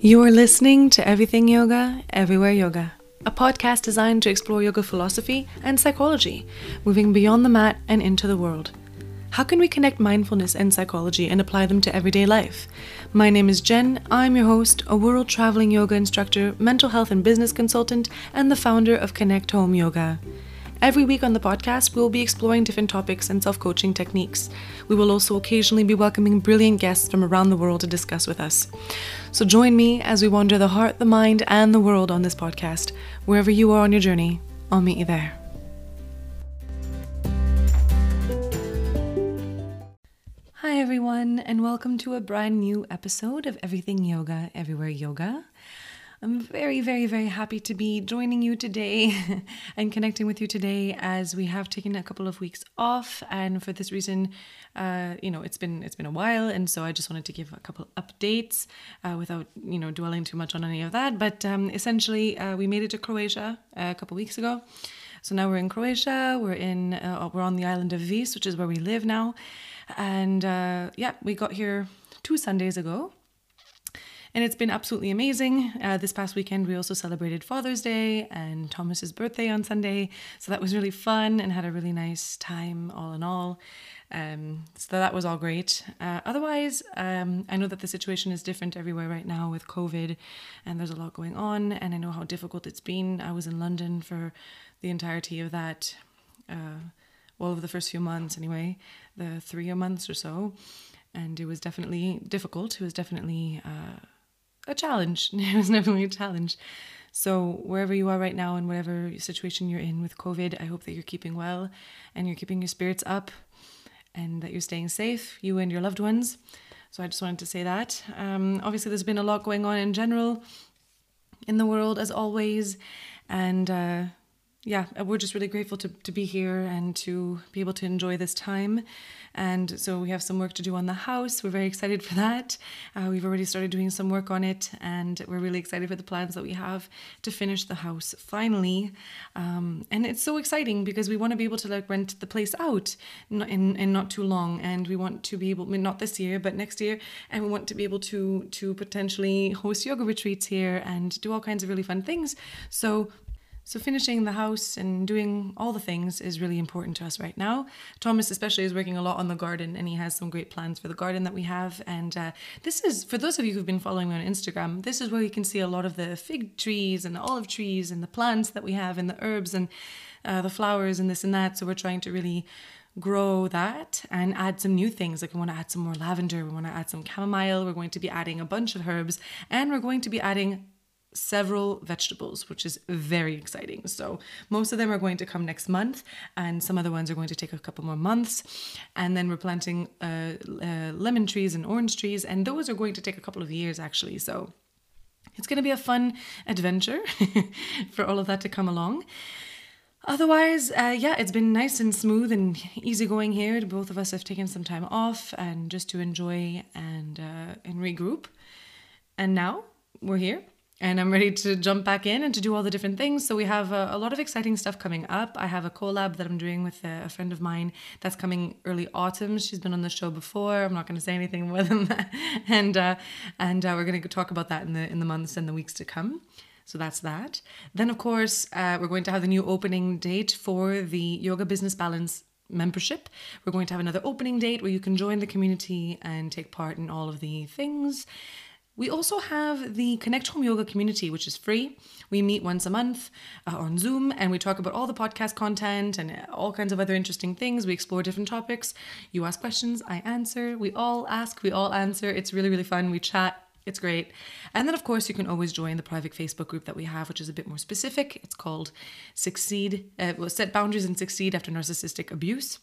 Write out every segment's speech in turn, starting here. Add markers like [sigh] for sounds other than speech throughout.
You're listening to Everything Yoga, Everywhere Yoga, a podcast designed to explore yoga philosophy and psychology, moving beyond the mat and into the world. How can we connect mindfulness and psychology and apply them to everyday life? My name is Gen. I'm your host, a world traveling yoga instructor, mental health and business consultant, and the founder of Connect Home Yoga. Every week on the podcast, we will be exploring different topics and self coaching techniques. We will also occasionally be welcoming brilliant guests from around the world to discuss with us. So join me as we wander the heart, the mind, and the world on this podcast. Wherever you are on your journey, I'll meet you there. Hi, everyone, and welcome to a brand new episode of Everything Yoga, Everywhere Yoga. I'm very, very, very happy to be joining you today [laughs] and connecting with you today as we have taken a couple of weeks off. And for this reason, uh, you know, it's been it's been a while, and so I just wanted to give a couple updates uh, without you know dwelling too much on any of that. But um, essentially, uh, we made it to Croatia a couple weeks ago. So now we're in Croatia. We're in uh, we're on the island of Vis, which is where we live now. And uh, yeah, we got here two Sundays ago and it's been absolutely amazing. Uh, this past weekend, we also celebrated Father's Day and Thomas's birthday on Sunday, so that was really fun and had a really nice time all in all. Um, so that was all great. Uh, otherwise, um, I know that the situation is different everywhere right now with COVID, and there's a lot going on. And I know how difficult it's been. I was in London for the entirety of that, uh, well, of the first few months anyway, the three months or so, and it was definitely difficult. It was definitely uh, a challenge. [laughs] It was definitely a challenge. So, wherever you are right now and whatever situation you're in with COVID, I hope that you're keeping well and you're keeping your spirits up and that you're staying safe, you and your loved ones. So, I just wanted to say that. Um, obviously, there's been a lot going on in general in the world, as always. And uh, yeah, we're just really grateful to, to be here and to be able to enjoy this time. And so we have some work to do on the house. We're very excited for that. Uh, we've already started doing some work on it, and we're really excited for the plans that we have to finish the house finally. Um, and it's so exciting because we want to be able to like rent the place out in, in, in not too long, and we want to be able, I mean, not this year, but next year, and we want to be able to to potentially host yoga retreats here and do all kinds of really fun things. So so finishing the house and doing all the things is really important to us right now. Thomas especially is working a lot on the garden and he has some great plans for the garden that we have. And uh, this is, for those of you who've been following me on Instagram, this is where you can see a lot of the fig trees and the olive trees and the plants that we have and the herbs and uh, the flowers and this and that. So we're trying to really grow that and add some new things. Like we want to add some more lavender, we want to add some chamomile, we're going to be adding a bunch of herbs, and we're going to be adding several vegetables, which is very exciting. So, most of them are going to come next month, and some other ones are going to take a couple more months. And then we're planting uh, uh, lemon trees and orange trees, and those are going to take a couple of years actually. So, it's going to be a fun adventure [laughs] for all of that to come along. Otherwise, uh, yeah, it's been nice and smooth and easygoing here. Both of us have taken some time off and just to enjoy and uh, and regroup. And now we're here and I'm ready to jump back in and to do all the different things. So we have a, a, lot of exciting stuff coming up. I have a collab that I'm doing with a, a, friend of mine that's coming early autumn. She's been on the show before. I'm not going to say anything more than that, [laughs] and uh, and uh, we're going to talk about that in the in the months and the weeks to come. So that's that. Then of course uh, we're going to have the new opening date for the Yoga Business Balance membership. We're going to have another opening date where you can join the community and take part in all of the things. We also have the Connect Home Yoga community, which is free. We meet once a month uh, on Zoom and we talk about all the podcast content and all kinds of other interesting things. We explore different topics. You ask questions, I answer. We all ask, we all answer. It's really, really fun. We chat. It's great. And then, of course, you can always join the private Facebook group that we have, which is a bit more specific. It's called Succeed, uh, well, Set Boundaries and Succeed After Narcissistic Abuse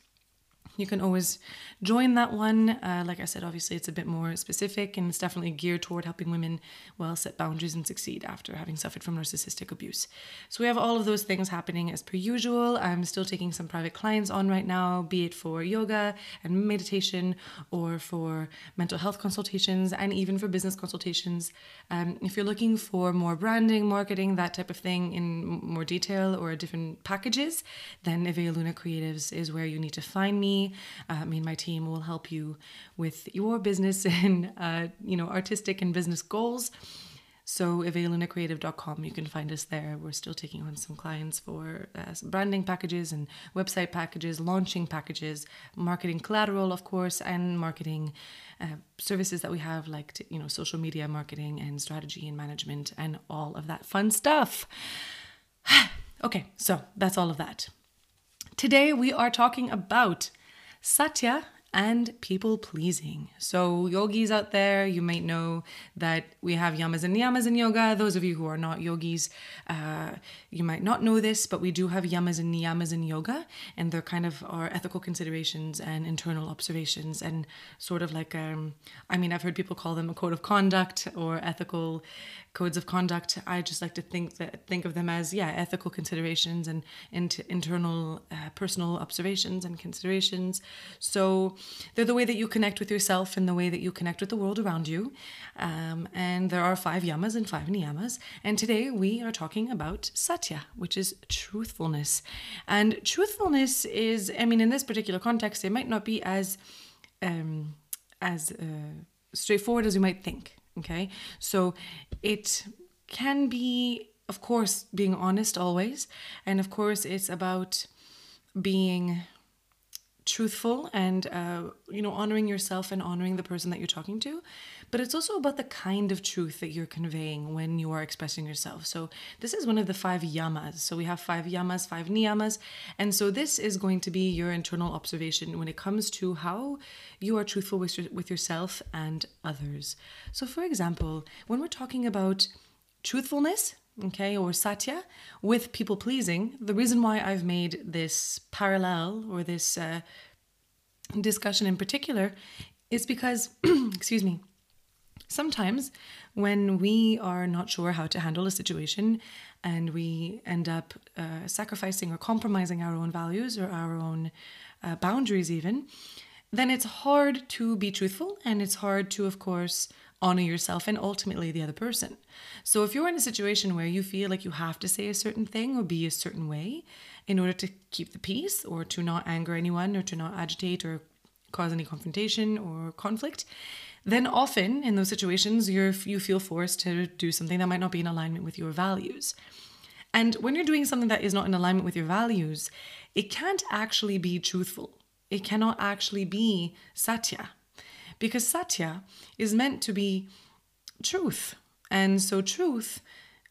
you can always join that one. Uh, like I said, obviously it's a bit more specific and it's definitely geared toward helping women well set boundaries and succeed after having suffered from narcissistic abuse. So we have all of those things happening as per usual. I'm still taking some private clients on right now, be it for yoga and meditation or for mental health consultations and even for business consultations. Um, if you're looking for more branding, marketing, that type of thing in more detail or different packages, then Evea Luna Creatives is where you need to find me. Uh, me and my team will help you with your business [laughs] and uh, you know artistic and business goals. So evelynacreative.com, you can find us there. We're still taking on some clients for uh, some branding packages and website packages, launching packages, marketing collateral, of course, and marketing uh, services that we have, like you know, social media marketing and strategy and management and all of that fun stuff. [sighs] okay, so that's all of that. Today we are talking about Satya and people pleasing. So, yogis out there, you might know that we have yamas and niyamas in yoga. Those of you who are not yogis, uh, you might not know this, but we do have yamas and niyamas in yoga, and they're kind of our ethical considerations and internal observations, and sort of like, um, I mean, I've heard people call them a code of conduct or ethical codes of conduct. I just like to think that think of them as yeah, ethical considerations and into internal uh, personal observations and considerations. So they're the way that you connect with yourself and the way that you connect with the world around you. Um, and there are five yamas and five niyamas. And today we are talking about satya, which is truthfulness. And truthfulness is, I mean, in this particular context, it might not be as um, as uh, straightforward as you might think. Okay, so it can be, of course, being honest always, and of course, it's about being truthful and uh, you know honoring yourself and honoring the person that you're talking to but it's also about the kind of truth that you're conveying when you are expressing yourself. So this is one of the five yamas. So we have five yamas five niyamas. And so this is going to be your internal observation when it comes to how you are truthful with, with yourself and others. So for example when we're talking about truthfulness okay, or satya with people pleasing, the reason why I've made this parallel or this uh, discussion in particular is because, [clears throat] excuse me, sometimes when we are not sure how to handle a situation and we end up uh, sacrificing or compromising our own values or our own uh, boundaries, even, then it's hard to be truthful and it's hard to, of course, honor yourself and ultimately the other person. So if you're in a situation where you feel like you have to say a certain thing or be a certain way in order to keep the peace or to not anger anyone or to not agitate or cause any confrontation or conflict, then often in those situations you're you feel forced to do something that might not be in alignment with your values. And when you're doing something that is not in alignment with your values, it can't actually be truthful. It cannot actually be satya because Satya is meant to be truth. And so truth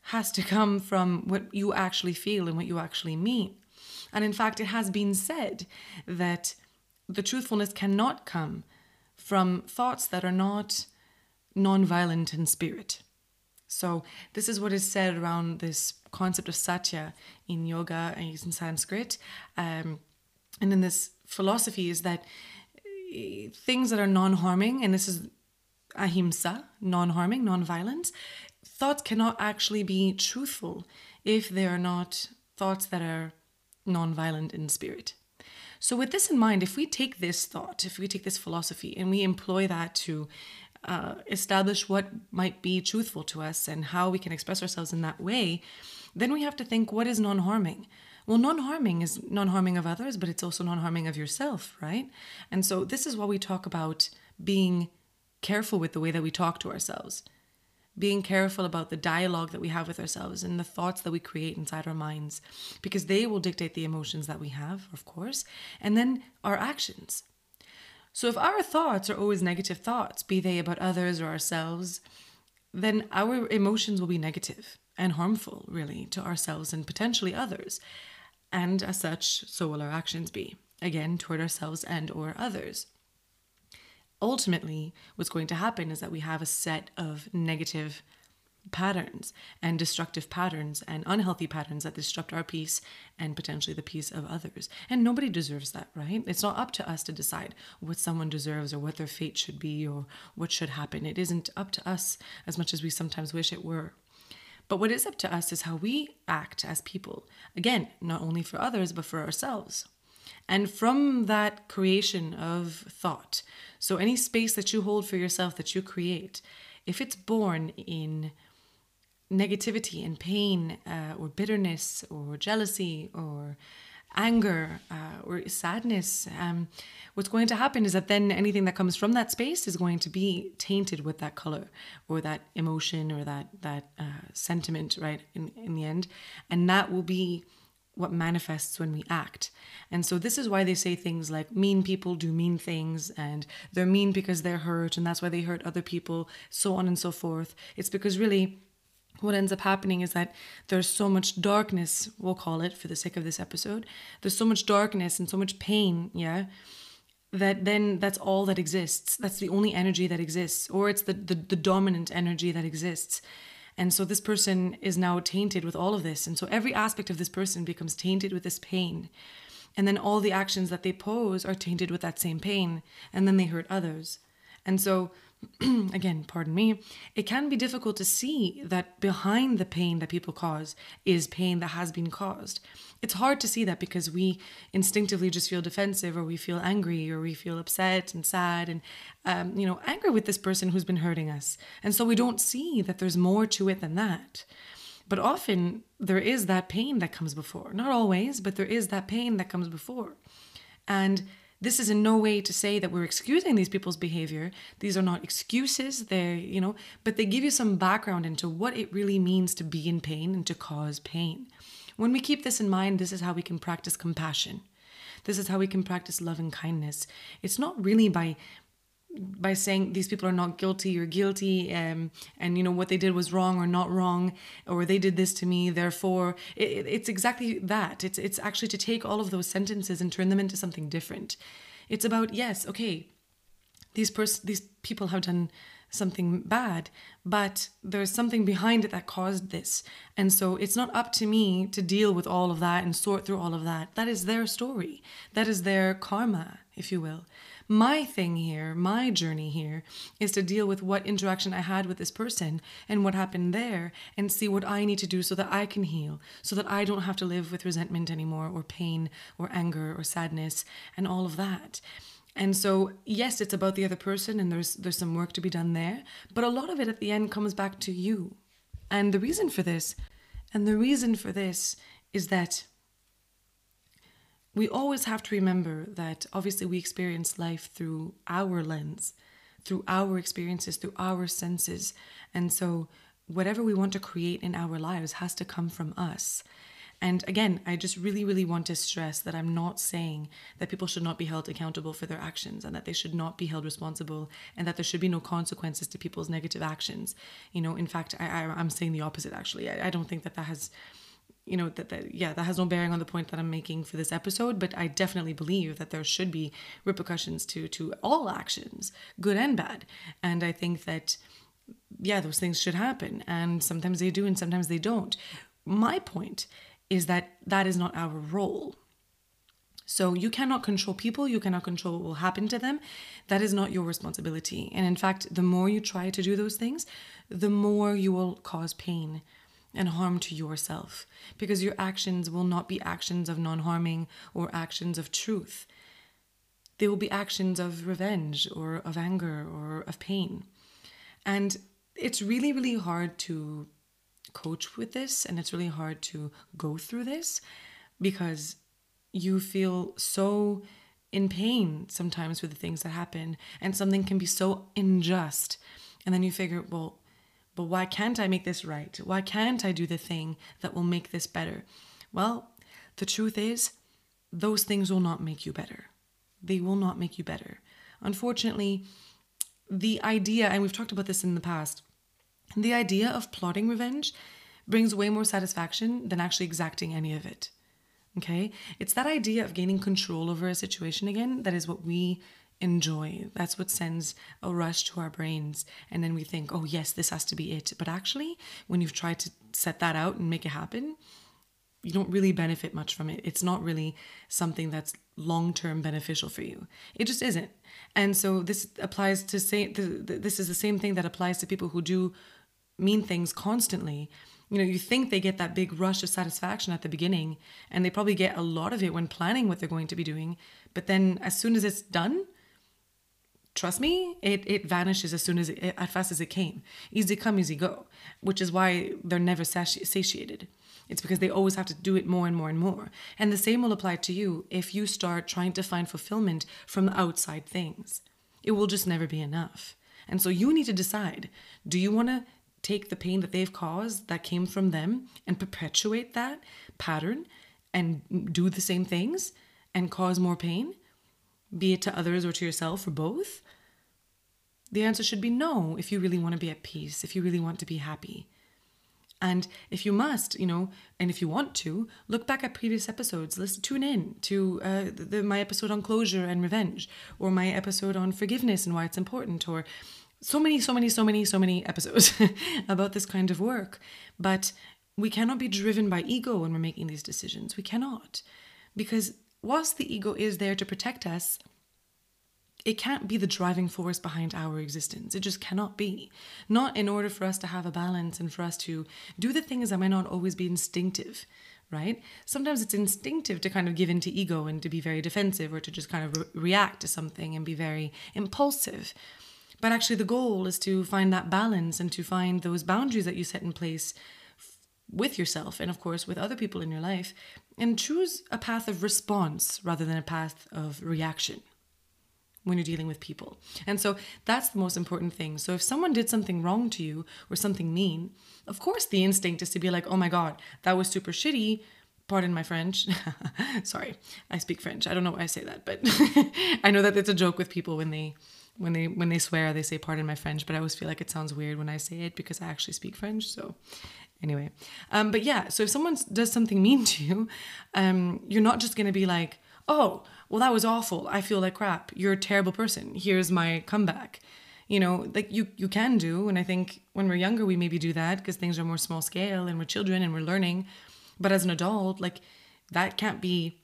has to come from what you actually feel and what you actually mean. And in fact, it has been said that the truthfulness cannot come from thoughts that are not non-violent in spirit. So, this is what is said around this concept of satya in yoga and in Sanskrit. Um, and in this philosophy, is that things that are non-harming, and this is ahimsa, non-harming, non-violent, thoughts cannot actually be truthful if they are not thoughts that are non-violent in spirit. So, with this in mind, if we take this thought, if we take this philosophy, and we employ that to uh, establish what might be truthful to us and how we can express ourselves in that way, then we have to think what is non harming? Well, non harming is non harming of others, but it's also non harming of yourself, right? And so this is why we talk about being careful with the way that we talk to ourselves, being careful about the dialogue that we have with ourselves and the thoughts that we create inside our minds, because they will dictate the emotions that we have, of course, and then our actions. So if our thoughts are always negative thoughts, be they about others or ourselves, then our emotions will be negative and harmful, really, to ourselves and potentially others and as such, so will our actions be, again, toward ourselves and or others. Ultimately, what's going to happen is that we have a set of negative patterns and destructive patterns and unhealthy patterns that disrupt our peace and potentially the peace of others. And nobody deserves that, right? It's not up to us to decide what someone deserves or what their fate should be or what should happen. It isn't up to us as much as we sometimes wish it were. But what is up to us is how we act as people. Again, not only for others, but for ourselves. And from that creation of thought, so any space that you hold for yourself that you create, if it's born in negativity and pain uh, or bitterness or jealousy or anger uh, or sadness, um, what's going to happen is that then anything that comes from that space is going to be tainted with that color or that emotion or that that uh, sentiment, right? In in the end, and that will be what manifests when we act. And so this is why they say things like mean people do mean things and they're mean because they're hurt and that's why they hurt other people, so on and so forth. It's because really what ends up happening is that there's so much darkness, we'll call it for the sake of this episode. There's so much darkness and so much pain, yeah, that then that's all that exists. That's the only energy that exists, or it's the, the, the dominant energy that exists. And so this person is now tainted with all of this. And so every aspect of this person becomes tainted with this pain. And then all the actions that they pose are tainted with that same pain. And then they hurt others. And so [clears throat] again, pardon me, it can be difficult to see that behind the pain that people cause is pain that has been caused. It's hard to see that because we instinctively just feel defensive or we feel angry or we feel upset and sad and, um, you know, angry with this person who's been hurting us. And so we don't see that there's more to it than that. But often there is that pain that comes before. Not always, but there is that pain that comes before. And this is in no way to say that we're excusing these people's behavior. These are not excuses. They're, you know, but they give you some background into what it really means to be in pain and to cause pain. When we keep this in mind, this is how we can practice compassion. This is how we can practice love and kindness. It's not really by by saying these people are not guilty or guilty um, and you know what they did was wrong or not wrong or they did this to me therefore it, it's exactly that. It's it's actually to take all of those sentences and turn them into something different. It's about yes okay these pers- these people have done something bad but there's something behind it that caused this. And so it's not up to me to deal with all of that and sort through all of that. That is their story. That is their karma if you will. My thing here, my journey here, is to deal with what interaction I had with this person and what happened there and see what I need to do so that I can heal, so that I don't have to live with resentment anymore or pain or anger or sadness and all of that. And so, yes, it's about the other person and there's there's some work to be done there, but a lot of it at the end comes back to you. And the reason for this, and the reason for this is that we always have to remember that obviously we experience life through our lens, through our experiences, through our senses. And so, whatever we want to create in our lives has to come from us. And again, I just really, really want to stress that I'm not saying that people should not be held accountable for their actions and that they should not be held responsible and that there should be no consequences to people's negative actions. You know, in fact, I, I, am saying the opposite actually. I, I don't think that that has you know that, that yeah that has no bearing on the point that i'm making for this episode but i definitely believe that there should be repercussions to to all actions good and bad and i think that yeah those things should happen and sometimes they do and sometimes they don't my point is that that is not our role so you cannot control people, you cannot control what will happen to them. That is not your responsibility. And in fact, the more you try to do those things, the more you will cause pain and harm to yourself because your actions will not be actions of non harming or actions of truth. They will be actions of revenge or of anger or of pain. And it's really, really hard to coach with this and it's really hard to go through this because you feel so in pain sometimes with the things that happen and something can be so unjust and then you figure well but why can't I make this right? Why can't I do the thing that will make this better? Well, the truth is, those things will not make you better. They will not make you better. Unfortunately, the idea, and we've talked about this in the past, the idea of plotting revenge brings way more satisfaction than actually exacting any of it. Okay? It's that idea of gaining control over a situation again that is what we enjoy. That's what sends a rush to our brains. And then we think, oh, yes, this has to be it. But actually, when you've tried to set that out and make it happen, you don't really benefit much from it. It's not really something that's long term beneficial for you. It just isn't. And so this applies to say, this is the same thing that applies to people who do mean things constantly. You know, you think they get that big rush of satisfaction at the beginning, and they probably get a lot of it when planning what they're going to be doing. But then as soon as it's done, trust me, it, it vanishes as soon as it, as fast as it came. Easy come, easy go, which is why they're never sati- satiated. It's because they always have to do it more and more and more. And the same will apply to you if you start trying to find fulfillment from outside things. It will just never be enough. And so you need to decide do you want to take the pain that they've caused that came from them and perpetuate that pattern and do the same things and cause more pain? be it to others or to yourself or both? The answer should be no if you really want to be at peace, if you really want to be happy. And if you must, you know, and if you want to, look back at previous episodes. Let's tune in to uh, the, the, my episode on closure and revenge, or my episode on forgiveness and why it's important, or so many, so many, so many, so many episodes [laughs] about this kind of work. But we cannot be driven by ego when we're making these decisions. We cannot. Because whilst the ego is there to protect us, it can't be the driving force behind our existence. It just cannot be. Not in order for us to have a balance and for us to do the things that might not always be instinctive, right? Sometimes it's instinctive to kind of give in to ego and to be very defensive or to just kind of re- react to something and be very impulsive. But actually, the goal is to find that balance and to find those boundaries that you set in place with yourself and, of course, with other people in your life and choose a path of response rather than a path of reaction when you're dealing with people. And so that's the most important thing. So if someone did something wrong to you or something mean, of course the instinct is to be like, oh my God, that was super shitty. Pardon my French. [laughs] Sorry, I speak French. I don't know why I say that, but [laughs] I know that it's a joke with people when they when they when they swear they say pardon my French, but I always feel like it sounds weird when I say it because I actually speak French. So anyway. Um, but yeah so if someone does something [laughs] mean to you um, you're not just going to be like oh well that was awful. I feel like crap. You're a terrible person. Here's my comeback. You know like you you can do and i think when we're younger we maybe do that because things are more small scale and we're children and we're learning. But as an adult like that can't be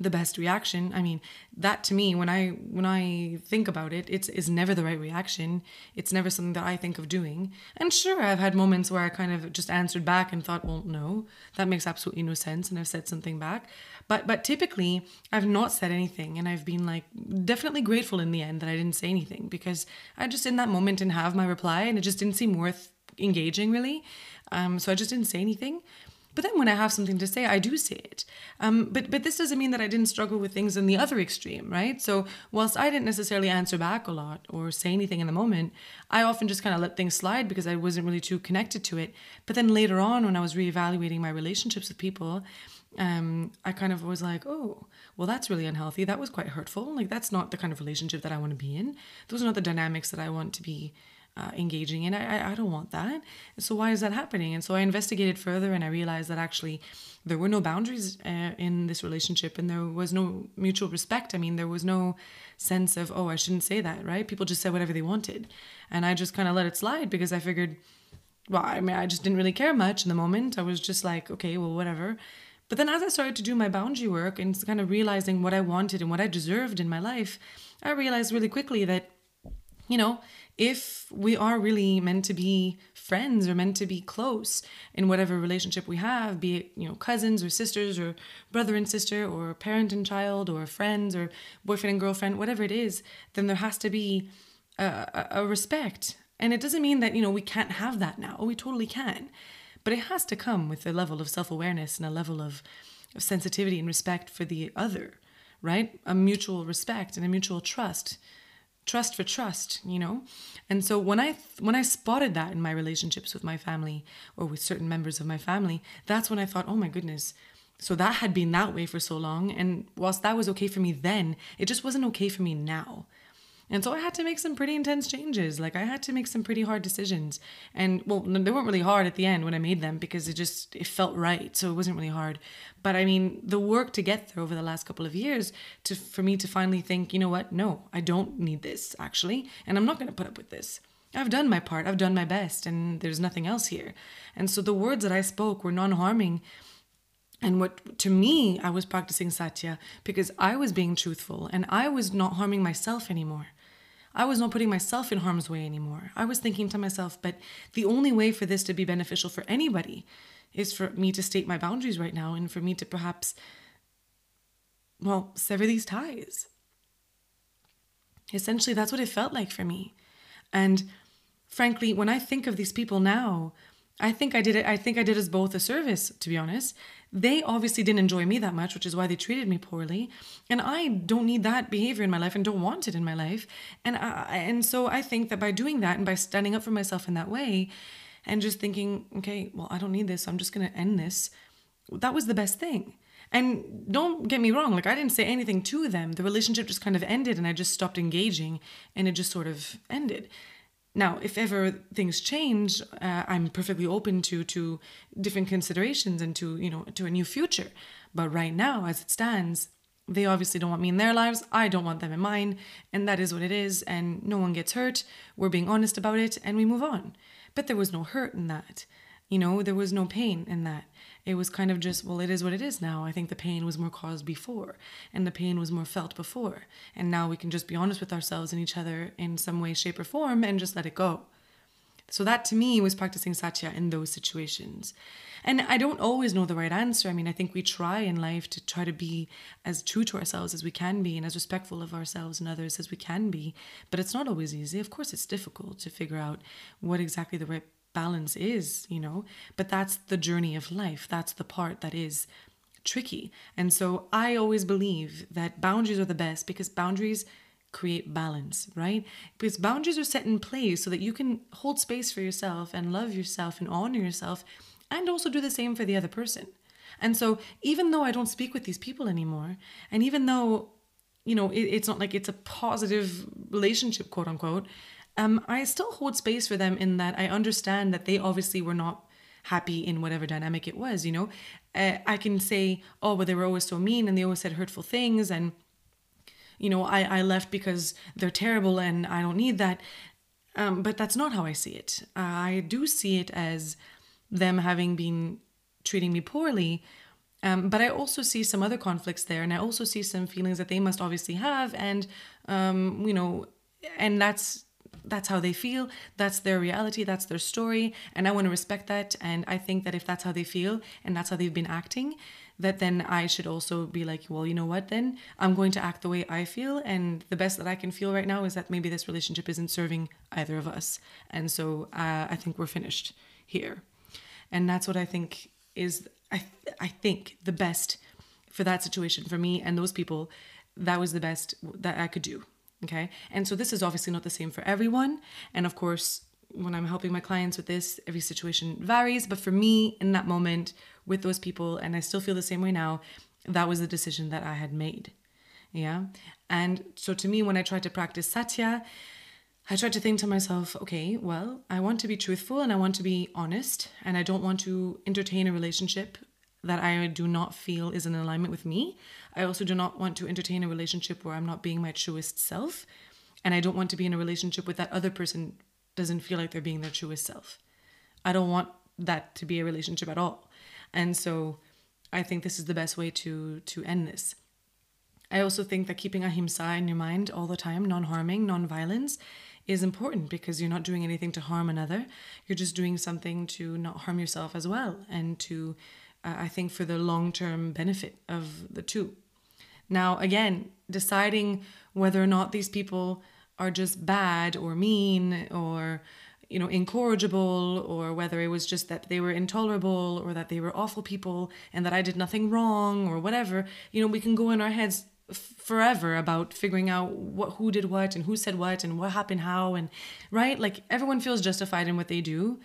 the best reaction. I mean that to me when i when i think about it it's is never the right reaction. It's never something that i think of doing. And sure i've had moments where i kind of just answered back and thought well no that makes absolutely no sense and i've said something back. But but typically i've not said anything and i've been like definitely grateful in the end that i didn't say anything because i just in that moment didn't have my reply and it just didn't seem worth engaging really. Um, so i just didn't say anything but then when I have something to say, I do say it. Um, but but this doesn't mean that I didn't struggle with things in the other extreme, right? So whilst I didn't necessarily answer back a lot or say anything in the moment, I often just kind of let things slide because I wasn't really too connected to it. But then later on, when I was reevaluating my relationships with people, um, I kind of was like, oh, well, that's really unhealthy. That was quite hurtful. Like that's not the kind of relationship that I want to be in. Those are not the dynamics that I want to be uh, engaging in. I, I don't want that. So why is that happening? And so I investigated further and I realized that actually there were no boundaries uh, in this relationship and there was no mutual respect. I mean, there was no sense of, oh, I shouldn't say that, right? People just said whatever they wanted. And I just kind of let it slide because I figured, well, I mean, I just didn't really care much in the moment. I was just like, okay, well, whatever. But then as I started to do my boundary work and kind of realizing what I wanted and what I deserved in my life, I realized really quickly that, you know, if we are really meant to be friends or meant to be close in whatever relationship we have be it you know cousins or sisters or brother and sister or parent and child or friends or boyfriend and girlfriend whatever it is then there has to be a, a respect. And it doesn't mean that you know we can't have that now. We totally can. But it has to come with a level of self-awareness and a level of, of sensitivity and respect for the other right? A mutual respect and a mutual trust trust for trust you know? And so when i when i spotted that in my relationships with my family or with certain members of my family that's when i thought oh my goodness. So that had been that way for so long. And whilst that was okay for me then it just wasn't okay for me now and so I had to make some pretty intense changes. Like I had to make some pretty hard decisions. And well, they weren't really hard at the end when I made them because it just it felt right. So it wasn't really hard. But I mean, the work to get there over the last couple of years to for me to finally think, you know what? No, I don't need this actually, and I'm not going to put up with this. I've done my part. I've done my best and there's nothing else here. And so the words that I spoke were non-harming. And what to me, I was practicing Satya because I was being truthful and I was not harming myself anymore. I was not putting myself in harm's way anymore. I was thinking to myself, but the only way for this to be beneficial for anybody is for me to state my boundaries right now and for me to perhaps, well, sever these ties. Essentially, that's what it felt like for me. And frankly, when I think of these people now, I think I did it. I think I did us both a service, to be honest. They obviously didn't enjoy me that much, which is why they treated me poorly. And I don't need that behavior in my life and don't want it in my life. And I, and so I think that by doing that and by standing up for myself in that way, and just thinking, okay, well, I don't need this. So I'm just gonna end this. That was the best thing. And don't get me wrong, like I didn't say anything to them. The relationship just kind of ended and I just stopped engaging and it just sort of ended. Now, if ever things change, uh, I'm perfectly open to to different considerations and to, you know, to a new future. But right now, as it stands, they obviously don't want me in their lives. I don't want them in mine. And that is what it is. And no one gets hurt. We're being honest about it and we move on. But there was no hurt in that. You know, there was no pain in that. It was kind of just, well, it is what it is now. I think the pain was more caused before, and the pain was more felt before. And now we can just be honest with ourselves and each other in some way, shape, or form and just let it go. So that to me was practicing satya in those situations. And I don't always know the right answer. I mean, I think we try in life to try to be as true to ourselves as we can be and as respectful of ourselves and others as we can be. But it's not always easy. Of course, it's difficult to figure out what exactly the right balance is, you know, but that's the journey of life. That's the part that is tricky. And so I always believe that boundaries are the best because boundaries create balance, right? Because boundaries are set in place so that you can hold space for yourself and love yourself and honor yourself and also do the same for the other person. And so even though I don't speak with these people anymore, and even though, you know, it, it's not like it's a positive relationship, quote unquote, um, I still hold space for them in that I understand that they obviously were not happy in whatever dynamic it was, you know. Uh, I can say, oh, but they were always so mean and they always said hurtful things and, you know, I, I left because they're terrible and I don't need that. Um, but that's not how I see it. I do see it as them having been treating me poorly. Um, but I also see some other conflicts there, and I also see some feelings that they must obviously have, and um, you know, and that's that's how they feel that's their reality that's their story and i want to respect that and i think that if that's how they feel and that's how they've been acting that then i should also be like well you know what then? I'm going to act the way i feel and the best that i can feel right now is that maybe this relationship isn't serving either of us. And so uh, i think we're finished here. And that's what i think is i th- i think the best for that situation for me and those people. That was the best that i could do Okay. And so this is obviously not the same for everyone. And of course, when I'm helping my clients with this, every situation varies. But for me, in that moment with those people, and I still feel the same way now, that was the decision that I had made. Yeah. And so to me, when I tried to practice Satya, I tried to think to myself, okay, well, I want to be truthful and I want to be honest, and I don't want to entertain a relationship that I do not feel is in alignment with me. I also do not want to entertain a relationship where I'm not being my truest self. And I don't want to be in a relationship with that other person doesn't feel like they're being their truest self. I don't want that to be a relationship at all. And so I think this is the best way to to end this. I also think that keeping ahimsa in your mind all the time, non-harming, non-violence, is important because you're not doing anything to harm another. You're just doing something to not harm yourself as well and to uh, I think, for the long term benefit of the two. Now, again, deciding whether or not these people are just bad or mean or you know incorrigible or whether it was just that they were intolerable or that they were awful people and that I did nothing wrong or whatever you know we can go in our heads forever about figuring out what who did what and who said what and what happened how and right like everyone feels justified in what they do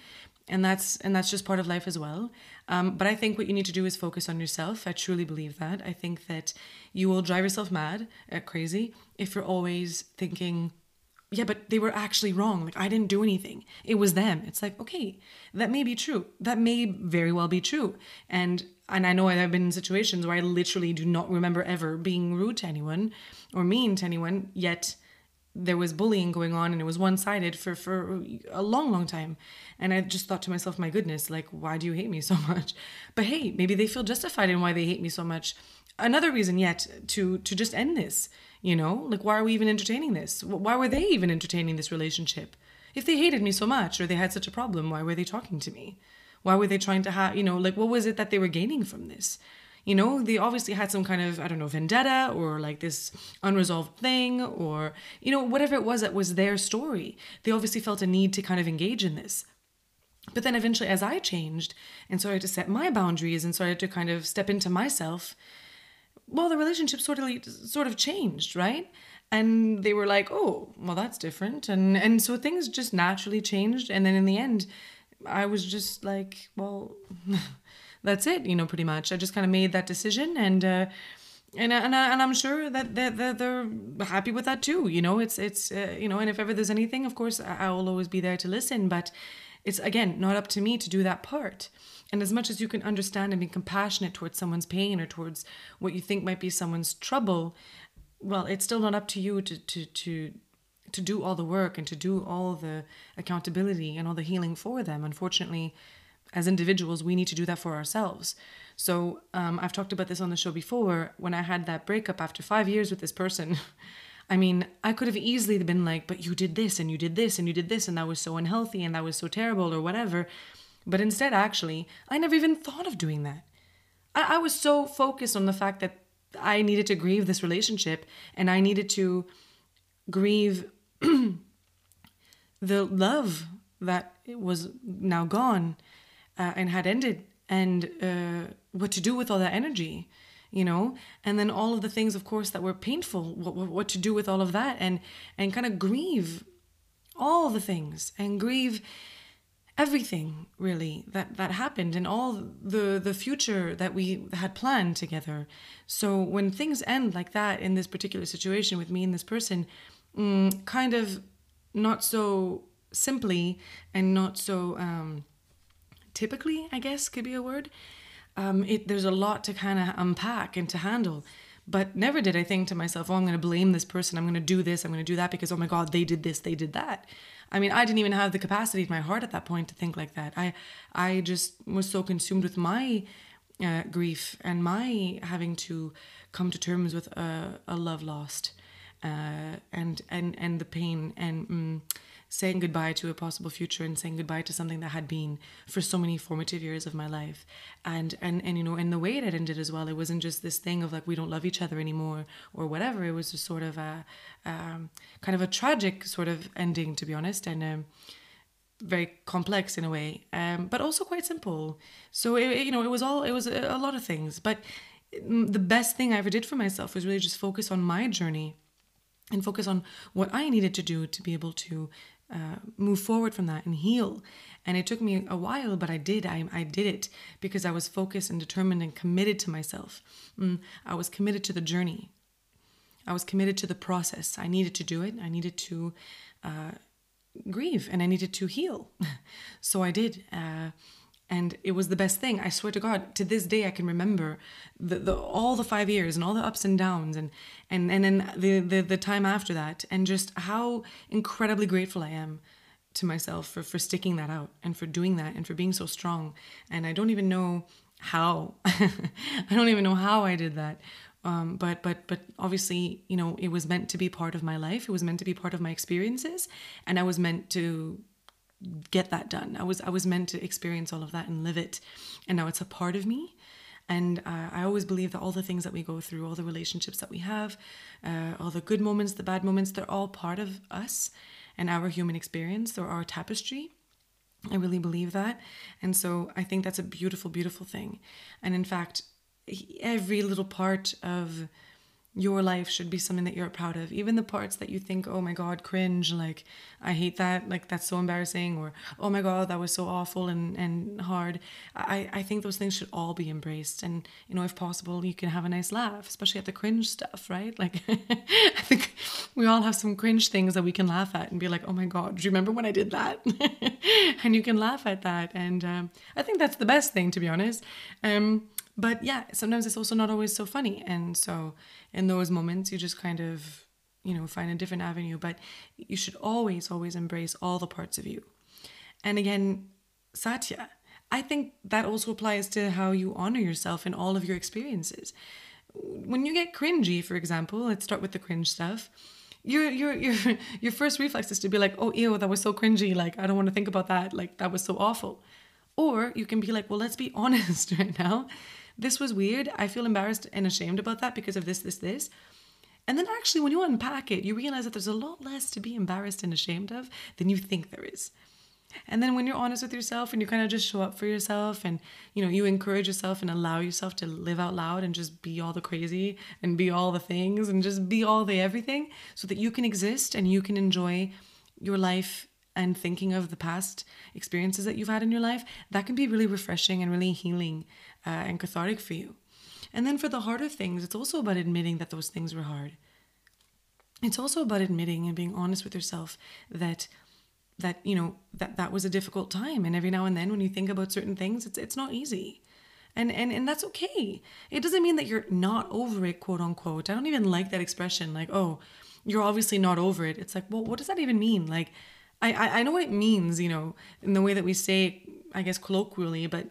and that's and that's just part of life as well. Um, but i think what you need to do is focus on yourself. I truly believe that. I think that you will drive yourself mad crazy if you're always thinking yeah but they were actually wrong. Like i didn't do anything. It was them. It's like okay that may be true. That may very well be true. And and i know i've been in situations where i literally do not remember ever being rude to anyone or mean to anyone yet there was bullying going on and it was one-sided for for a long long time. And i just thought to myself my goodness like why do you hate me so [laughs] much? But hey maybe they feel justified in why they hate me so much. Another reason yet to to just end this you know? Like why are we even entertaining this? Why were they even entertaining this relationship? If they hated me so much or they had such a problem why were they talking to me? Why were they trying to have you know like what was it that they were gaining from this You know, they obviously had some kind of, I don't know, vendetta or like this unresolved thing or, you know, whatever it was that was their story. They obviously felt a need to kind of engage in this. But then eventually, as I changed and started to set my boundaries and started to kind of step into myself, well, the relationship sort of sort of changed, right? And they were like, "Oh, well, that's different," and and so things just naturally changed. And then in the end, I was just like, "Well, [laughs] that's it," you know, pretty much. I just kind of made that decision, and uh, and and, and I'm sure that they're, they're, happy with that too. You know, it's it's uh, you know, and if ever there's anything, of course, I will always be there to listen. But it's again not up to me to do that part. And as much as you can understand and be compassionate towards someone's pain or towards what you think might be someone's trouble, well, it's still not up to you to to to to do all the work and to do all the accountability and all the healing for them. Unfortunately, as individuals, we need to do that for ourselves. So um, I've talked about this on the show before. When I had that breakup after five years with this person, [laughs] I mean, I could have easily been like, but you did this and you did this and you did this and that was so unhealthy and that was so terrible or whatever. But instead, actually, I never even thought of doing that. I, I was so focused on the fact that I needed to grieve this relationship and I needed to grieve [clears throat] the love that was now gone uh, and had ended and uh, what to do with all that energy you know? And then all of the things of course that were painful what, what to do with all of that and and kind of grieve all the things and grieve everything really that that happened and all the the future that we had planned together. So when things end like that in this particular situation with me and this person mm, kind of not so simply and not so um, typically i guess could be a word um, it, there's a lot to kind of unpack and to handle. But never did I think to myself, oh, I'm going to blame this person. I'm going to do this. I'm going to do that because, oh my God, they did this, they did that. I mean, I didn't even have the capacity in my heart at that point to think like that. I, I just was so consumed with my uh, grief and my having to come to terms with a, a love lost, uh, and and and the pain and. Mm, saying goodbye to a possible future and saying goodbye to something that had been for so many formative years of my life. And and and you know in the way it ended as well it wasn't just this thing of like we don't love each other anymore or whatever. It was just sort of a um, kind of a tragic sort of ending to be honest and um, very complex in a way um, but also quite simple. So it, you know it was all it was a, a lot of things. But mm, the best thing i ever did for myself was really just focus on my journey and focus on what I needed to do to be able to uh, move forward from that and heal. And it took me a while, but I did. I, I did it because I was focused and determined and committed to myself. Mm, I was committed to the journey. I was committed to the process. I needed to do it. I needed to uh, grieve and I needed to heal. [laughs] so I did. Uh, and it was the best thing. I swear to god to this day i can remember the, the all the five years and all the ups and downs and and and then the, the the time after that and just how incredibly grateful i am to myself for for sticking that out and for doing that and for being so strong. And i don't even know how. [laughs] I don't even know how i did that. Um, but but but obviously you know it was meant to be part of my life. It was meant to be part of my experiences. And i was meant to get that done. I was I was meant to experience all of that and live it, and now it's a part of me. And uh, I always believe that all the things that we go through, all the relationships that we have, uh, all the good moments, the bad moments, they're all part of us and our human experience. They're our tapestry. I really believe that. And so I think that's a beautiful, beautiful thing. And in fact, every little part of your life should be something that you're proud of. Even the parts that you think, oh my God, cringe, like I hate that, like that's so embarrassing, or oh my God, that was so awful and, and hard. I, I think those things should all be embraced. And, you know, if possible, you can have a nice laugh, especially at the cringe stuff, right? Like, [laughs] I think we all have some cringe things that we can laugh at and be like, oh my God, do you remember when I did that? [laughs] and you can laugh at that. And um, I think that's the best thing, to be honest. Um, but yeah, sometimes it's also not always so funny. And so in those moments, you just kind of, you know, find a different avenue. But you should always, always embrace all the parts of you. And again, Satya, I think that also applies to how you honor yourself in all of your experiences. When you get cringy, for example, let's start with the cringe stuff. Your your your [laughs] your first reflex is to be like, "Oh, ew, that was so cringy. Like, I don't want to think about that. Like, that was so awful." Or you can be like, "Well, let's be [laughs] honest right now this was weird. I feel embarrassed and ashamed about that because of this, this, this. And then actually, when you unpack it, you realize that there's a lot less to be embarrassed and ashamed of than you think there is. And then when you're honest with yourself and you kind of just show up for yourself and you know, you encourage yourself and allow yourself to live out loud and just be all the crazy and be all the things and just be all the everything so that you can exist and you can enjoy your life and thinking of the past experiences that you've had in your life, that can be really refreshing and really healing uh, and cathartic for you. And then for the harder things, it's also about admitting that those things were hard. It's also about admitting and being honest with yourself that that you know that that was a difficult time and every now and then when you think about certain things it's it's not easy. And and and that's okay. It doesn't mean that you're not over it, quote unquote. I don't even like that expression like, "Oh, you're obviously not over it." It's like, "Well, what does that even mean?" Like I, I know what it means, you know, in the way that we say, I guess, colloquially, but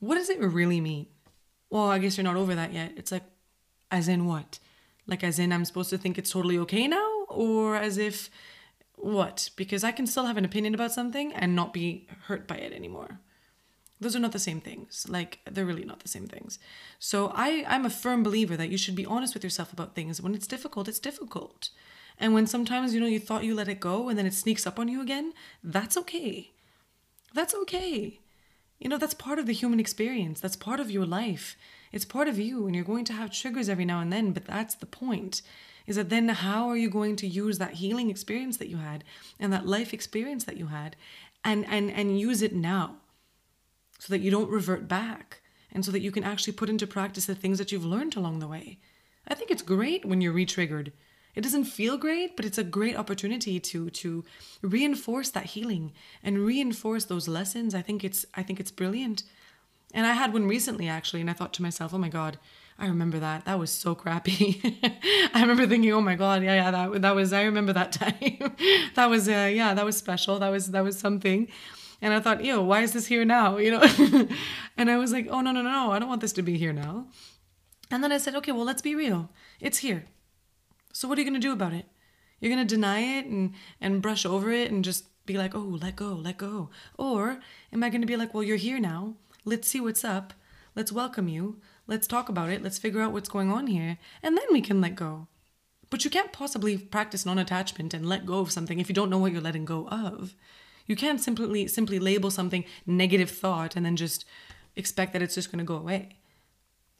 what does it really mean? Well, I guess you're not over that yet. It's like, as in what? Like, as in, I'm supposed to think it's totally okay now? Or as if, what? Because I can still have an opinion about something and not be hurt by it anymore. Those are not the same things. Like, they're really not the same things. So, I, I'm a firm believer that you should be honest with yourself about things. When it's difficult, it's difficult. And when sometimes, you know, you thought you let it go and then it sneaks up on you again, that's okay. That's okay. You know, that's part of the human experience. That's part of your life. It's part of you, and you're going to have triggers every now and then, but that's the point. Is that then how are you going to use that healing experience that you had and that life experience that you had and and and use it now so that you don't revert back and so that you can actually put into practice the things that you've learned along the way. I think it's great when you're re-triggered it doesn't feel great but it's a great opportunity to to reinforce that healing and reinforce those lessons. I think it's i think it's brilliant. And i had one recently actually and i thought to myself oh my god i remember that. That was so crappy. [laughs] I remember thinking oh my god yeah yeah that, that was i remember that [laughs] time. That was uh, yeah that was special. That was that was something. And i thought ew why is this here now? [laughs] You know? And i was like oh no no no no. I don't want this to be here now. And then i said okay well let's be real. It's here so what are you going to do about it? You're going to deny it and and brush over it and just be like, "Oh, let go, let go." Or am I going to be like, "Well, you're here now. Let's see what's up. Let's welcome you. Let's talk about it. Let's figure out what's going on here, and then we can let go." But you can't possibly practice non-attachment and let go of something if you don't know what you're letting go of. You can't simply simply label something negative thought and then just expect that it's just going to go away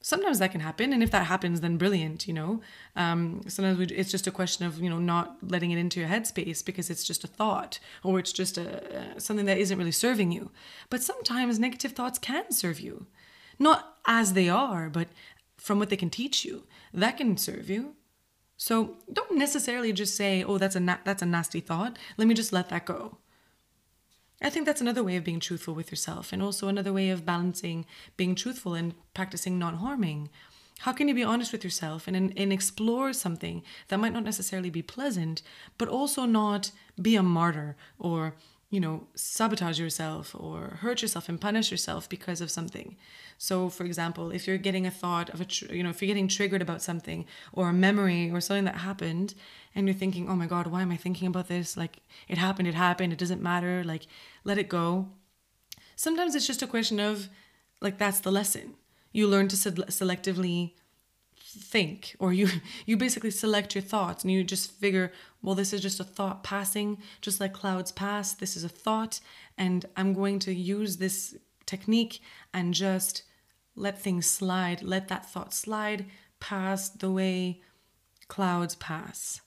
sometimes that can happen and if that happens then brilliant you know? Um, sometimes it's just a question of you know not letting it into your headspace because it's just a thought or it's just a something that isn't really serving you. But sometimes negative thoughts can serve you. Not as they are but from what they can teach you that can serve you. So don't necessarily just say oh that's a na- that's a nasty thought. Let me just let that go I think that's another way of being truthful with yourself, and also another way of balancing being truthful and practicing not harming. How can you be honest with yourself and, and explore something that might not necessarily be pleasant, but also not be a martyr or you know, sabotage yourself or hurt yourself and punish yourself because of something. So, for example, if you're getting a thought of a, tr- you know, if you're getting triggered about something or a memory or something that happened and you're thinking, oh my God, why am I thinking about this? Like, it happened, it happened, it doesn't matter, like, let it go. Sometimes it's just a question of, like, that's the lesson. You learn to se- selectively think or you [laughs] you basically select your thoughts and you just figure well this is just a thought passing just like clouds pass this is a thought and i'm going to use this technique and just let things slide let that thought slide past the way clouds pass.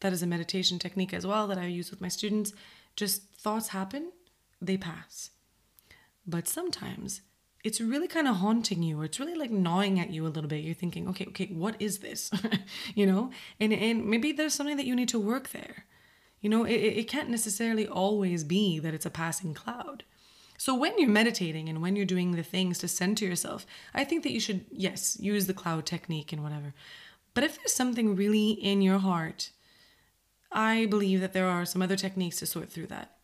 That is a meditation technique as well that i use with my students. Just thoughts happen they pass. But sometimes it's really kind of haunting you or it's really like gnawing at you a little bit. You're thinking okay okay what is this? [laughs] You know? And and maybe there's something that you need to work there. You know it, it can't necessarily always be that it's a passing cloud. So when you're meditating and when you're doing the things to center yourself i think that you should yes use the cloud technique and whatever. But if there's something really in your heart i believe that there are some other techniques to sort through that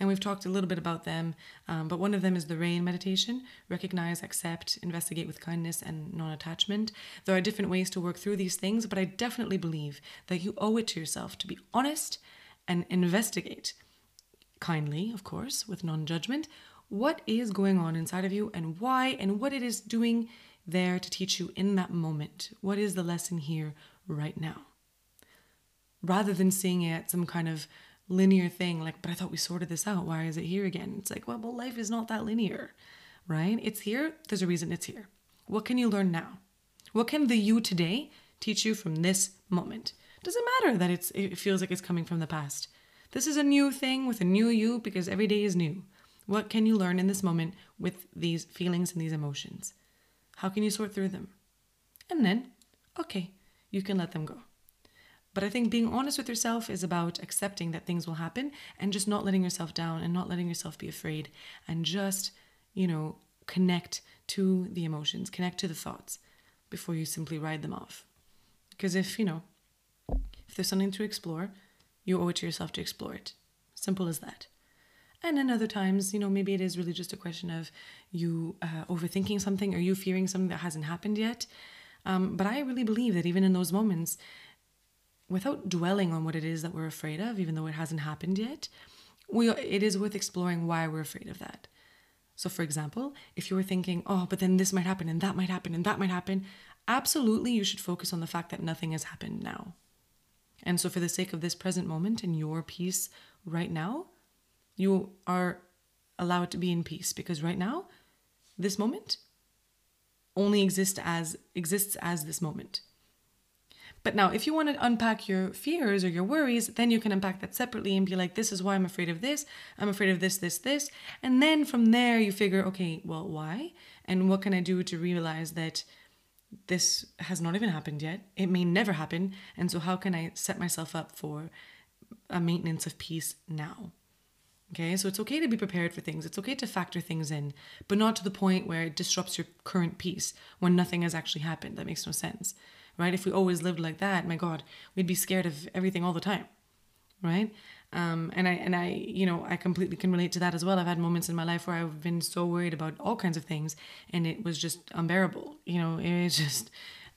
and we've talked a little bit about them, um, but one of them is the RAIN meditation recognize, accept, investigate with kindness, and non attachment. There are different ways to work through these things, but I definitely believe that you owe it to yourself to be honest and investigate kindly, of course, with non judgment, what is going on inside of you and why and what it is doing there to teach you in that moment? What is the lesson here right now? Rather than seeing it some kind of linear thing, like, but I thought we sorted this out. Why is it here again? It's like, well, well, life is not that linear, right? It's here. There's a reason it's here. What can you learn now? What can the you today teach you from this moment? Doesn't matter that it's it feels like it's coming from the past. This is a new thing with a new you because every day is new. What can you learn in this moment with these feelings and these emotions? How can you sort through them? And then, okay, you can let them go. But I think being honest with yourself is about accepting that things will happen and just not letting yourself down and not letting yourself be afraid and just, you know, connect to the emotions, connect to the thoughts before you simply ride them off. Because if, you know, if there's something to explore, you owe it to yourself to explore it. Simple as that. And then other times, you know, maybe it is really just a question of you uh, overthinking something or you fearing something that hasn't happened yet. Um, but I really believe that even in those moments, without dwelling on what it is that we're afraid of, even though it hasn't happened yet, we, it is worth exploring why we're afraid of that. So, for example, if you were thinking, oh, but then this might happen and that might happen and that might happen, absolutely you should focus on the fact that nothing has happened now. And so, for the sake of this present moment and your peace right now, you are allowed to be in peace because right now, this moment only exists as exists as this moment. But now, if you want to unpack your fears or your worries, then you can unpack that separately and be like, this is why I'm afraid of this. I'm afraid of this, this, this. And then from there, you figure, okay, well, why? And what can I do to realize that this has not even happened yet? It may never happen. And so, how can I set myself up for a maintenance of peace now? Okay, so it's okay to be prepared for things. It's okay to factor things in, but not to the point where it disrupts your current peace when nothing has actually happened. That makes no sense right? If we always lived like that, my God, we'd be scared of everything all the time, right? Um, and I and I, you know, I completely can relate to that as well. I've had moments in my life where I've been so worried about all kinds of things, and it was just unbearable. You know, it was just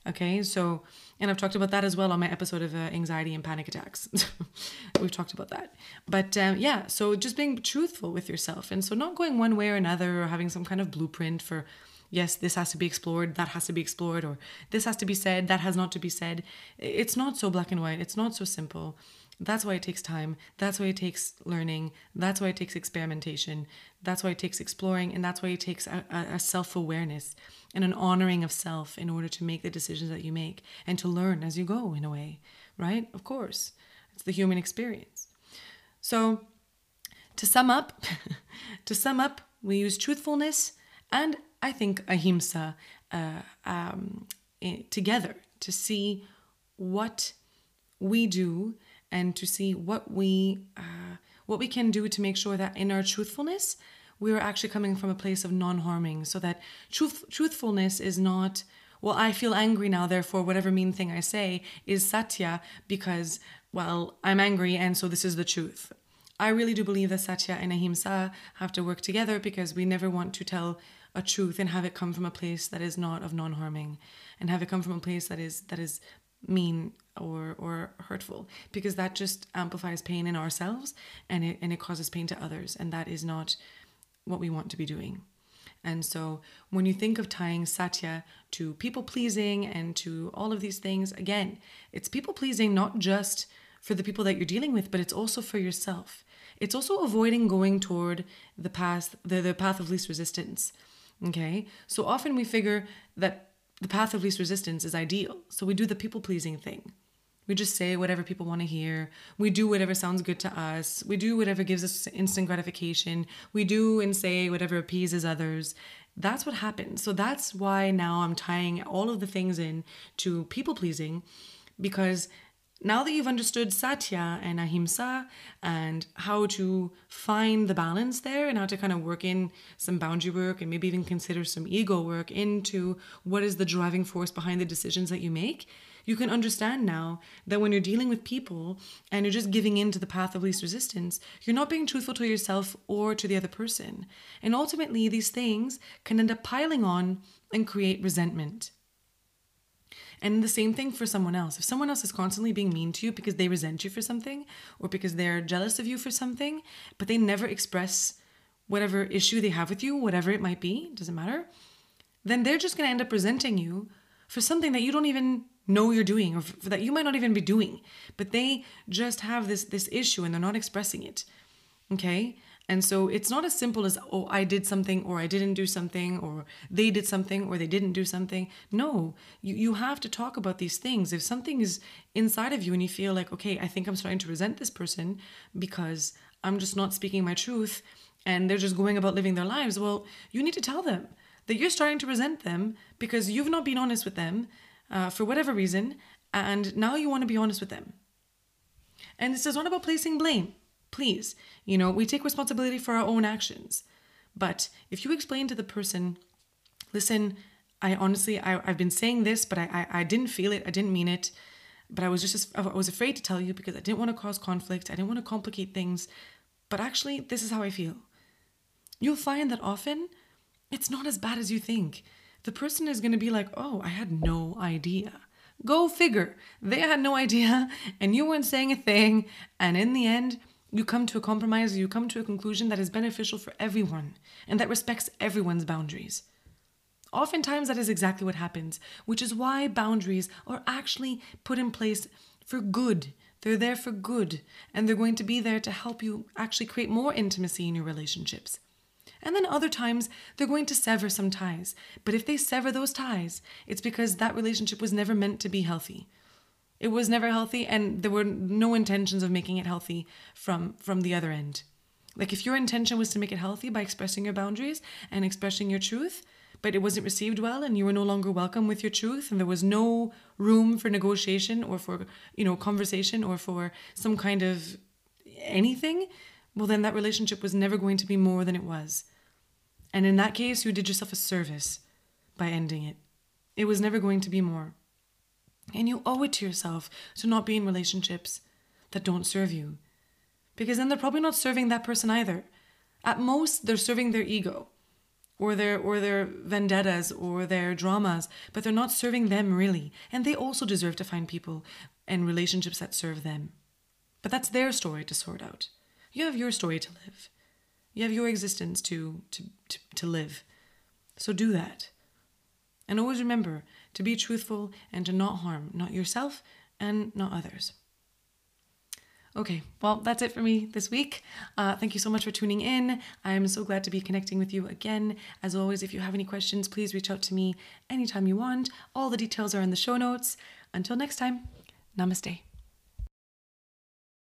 okay. So, and I've talked about that as well on my episode of uh, anxiety and panic attacks. [laughs] We've talked about that, but um, yeah. So just being truthful with yourself, and so not going one way or another, or having some kind of blueprint for yes, this has to be explored, that has to be explored, or this has to be said, that has not to be said. It's not so black and white, it's not so simple. That's why it takes time. That's why it takes learning. That's why it takes experimentation. That's why it takes exploring. And that's why it takes a, a self awareness and an honoring of self in order to make the decisions that you make and to learn as you go, in a way, right? Of course, it's the human experience. So, to sum up, [laughs] to sum up, we use truthfulness and I think, ahimsa uh, um, together to see what we do and to see what we uh, what we can do to make sure that in our truthfulness we are actually coming from a place of non-harming so that truth truthfulness is not well i feel angry now therefore whatever mean thing i say is satya because well i'm angry and so this is the truth. I really do believe that satya and ahimsa have to work together because we never want to tell a truth and have it come from a place that is not of non-harming and have it come from a place that is that is mean or or hurtful because that just amplifies pain in ourselves and it and it causes pain to others and that is not what we want to be doing. And so when you think of tying satya to people pleasing and to all of these things again it's people pleasing not just for the people that you're dealing with but it's also for yourself. It's also avoiding going toward the path the, the path of least resistance Okay. So often we figure that the path of least resistance is ideal. So we do the people pleasing thing. We just say whatever people want to hear. We do whatever sounds good to us. We do whatever gives us instant gratification. We do and say whatever appeases others. That's what happens. So that's why now I'm tying all of the things in to people pleasing because now that you've understood satya and ahimsa and how to find the balance there and how to kind of work in some boundary work and maybe even consider some ego work into what is the driving force behind the decisions that you make, you can understand now that when you're dealing with people and you're just giving in to the path of least resistance, you're not being truthful to yourself or to the other person. And ultimately, these things can end up piling on and create resentment. And the same thing for someone else. If someone else is constantly being mean to you because they resent you for something or because they're jealous of you for something, but they never express whatever issue they have with you, whatever it might be, doesn't matter, then they're just going to end up resenting you for something that you don't even know you're doing or for, that you might not even be doing but they just have this this issue and they're not expressing it okay and so it's not as simple as oh i did something or i didn't do something or they did something or they didn't do something no you, you have to talk about these things if something is inside of you and you feel like okay i think i'm starting to resent this person because i'm just not speaking my truth and they're just going about living their lives well you need to tell them that you're starting to resent them because you've not been honest with them uh, for whatever reason, and now you want to be honest with them. And this is not about placing blame. Please, you know, we take responsibility for our own actions. But if you explain to the person, listen, I honestly, I, have been saying this, but I, I, I didn't feel it, I didn't mean it, but I was just, I was afraid to tell you because I didn't want to cause conflict, I didn't want to complicate things, but actually, this is how I feel. You'll find that often it's not as bad as you think the person is going to be like, oh, I had no idea. Go figure. They had no idea, and you weren't saying a thing. And in the end, you come to a compromise, you come to a conclusion that is beneficial for everyone and that respects everyone's boundaries. Oftentimes, that is exactly what happens, which is why boundaries are actually put in place for good. They're there for good, and they're going to be there to help you actually create more intimacy in your relationships. And then other times, they're going to sever some ties. But if they sever those ties, it's because that relationship was never meant to be healthy. It was never healthy, and there were no intentions of making it healthy from, from the other end. Like, if your intention was to make it healthy by expressing your boundaries and expressing your truth, but it wasn't received well and you were no longer welcome with your truth and there was no room for negotiation or for you know conversation or for some kind of anything well, then that relationship was never going to be more than it was. And in that case, you did yourself a service by ending it. It was never going to be more. And you owe it to yourself to not be in relationships that don't serve you. Because then they're probably not serving that person either. At most, they're serving their ego or their or their vendettas or their dramas, but they're not serving them really. And they also deserve to find people and relationships that serve them. But that's their story to sort out. You have your story to live. You have your existence to, to, to, to live. So do that. And always remember to be truthful and to not harm, not yourself and not others. Okay, well, that's it for me this week. Uh, thank you so much for tuning in. I'm so glad to be connecting with you again. As always, if you have any questions, please reach out to me anytime you want. All the details are in the show notes. Until next time, namaste.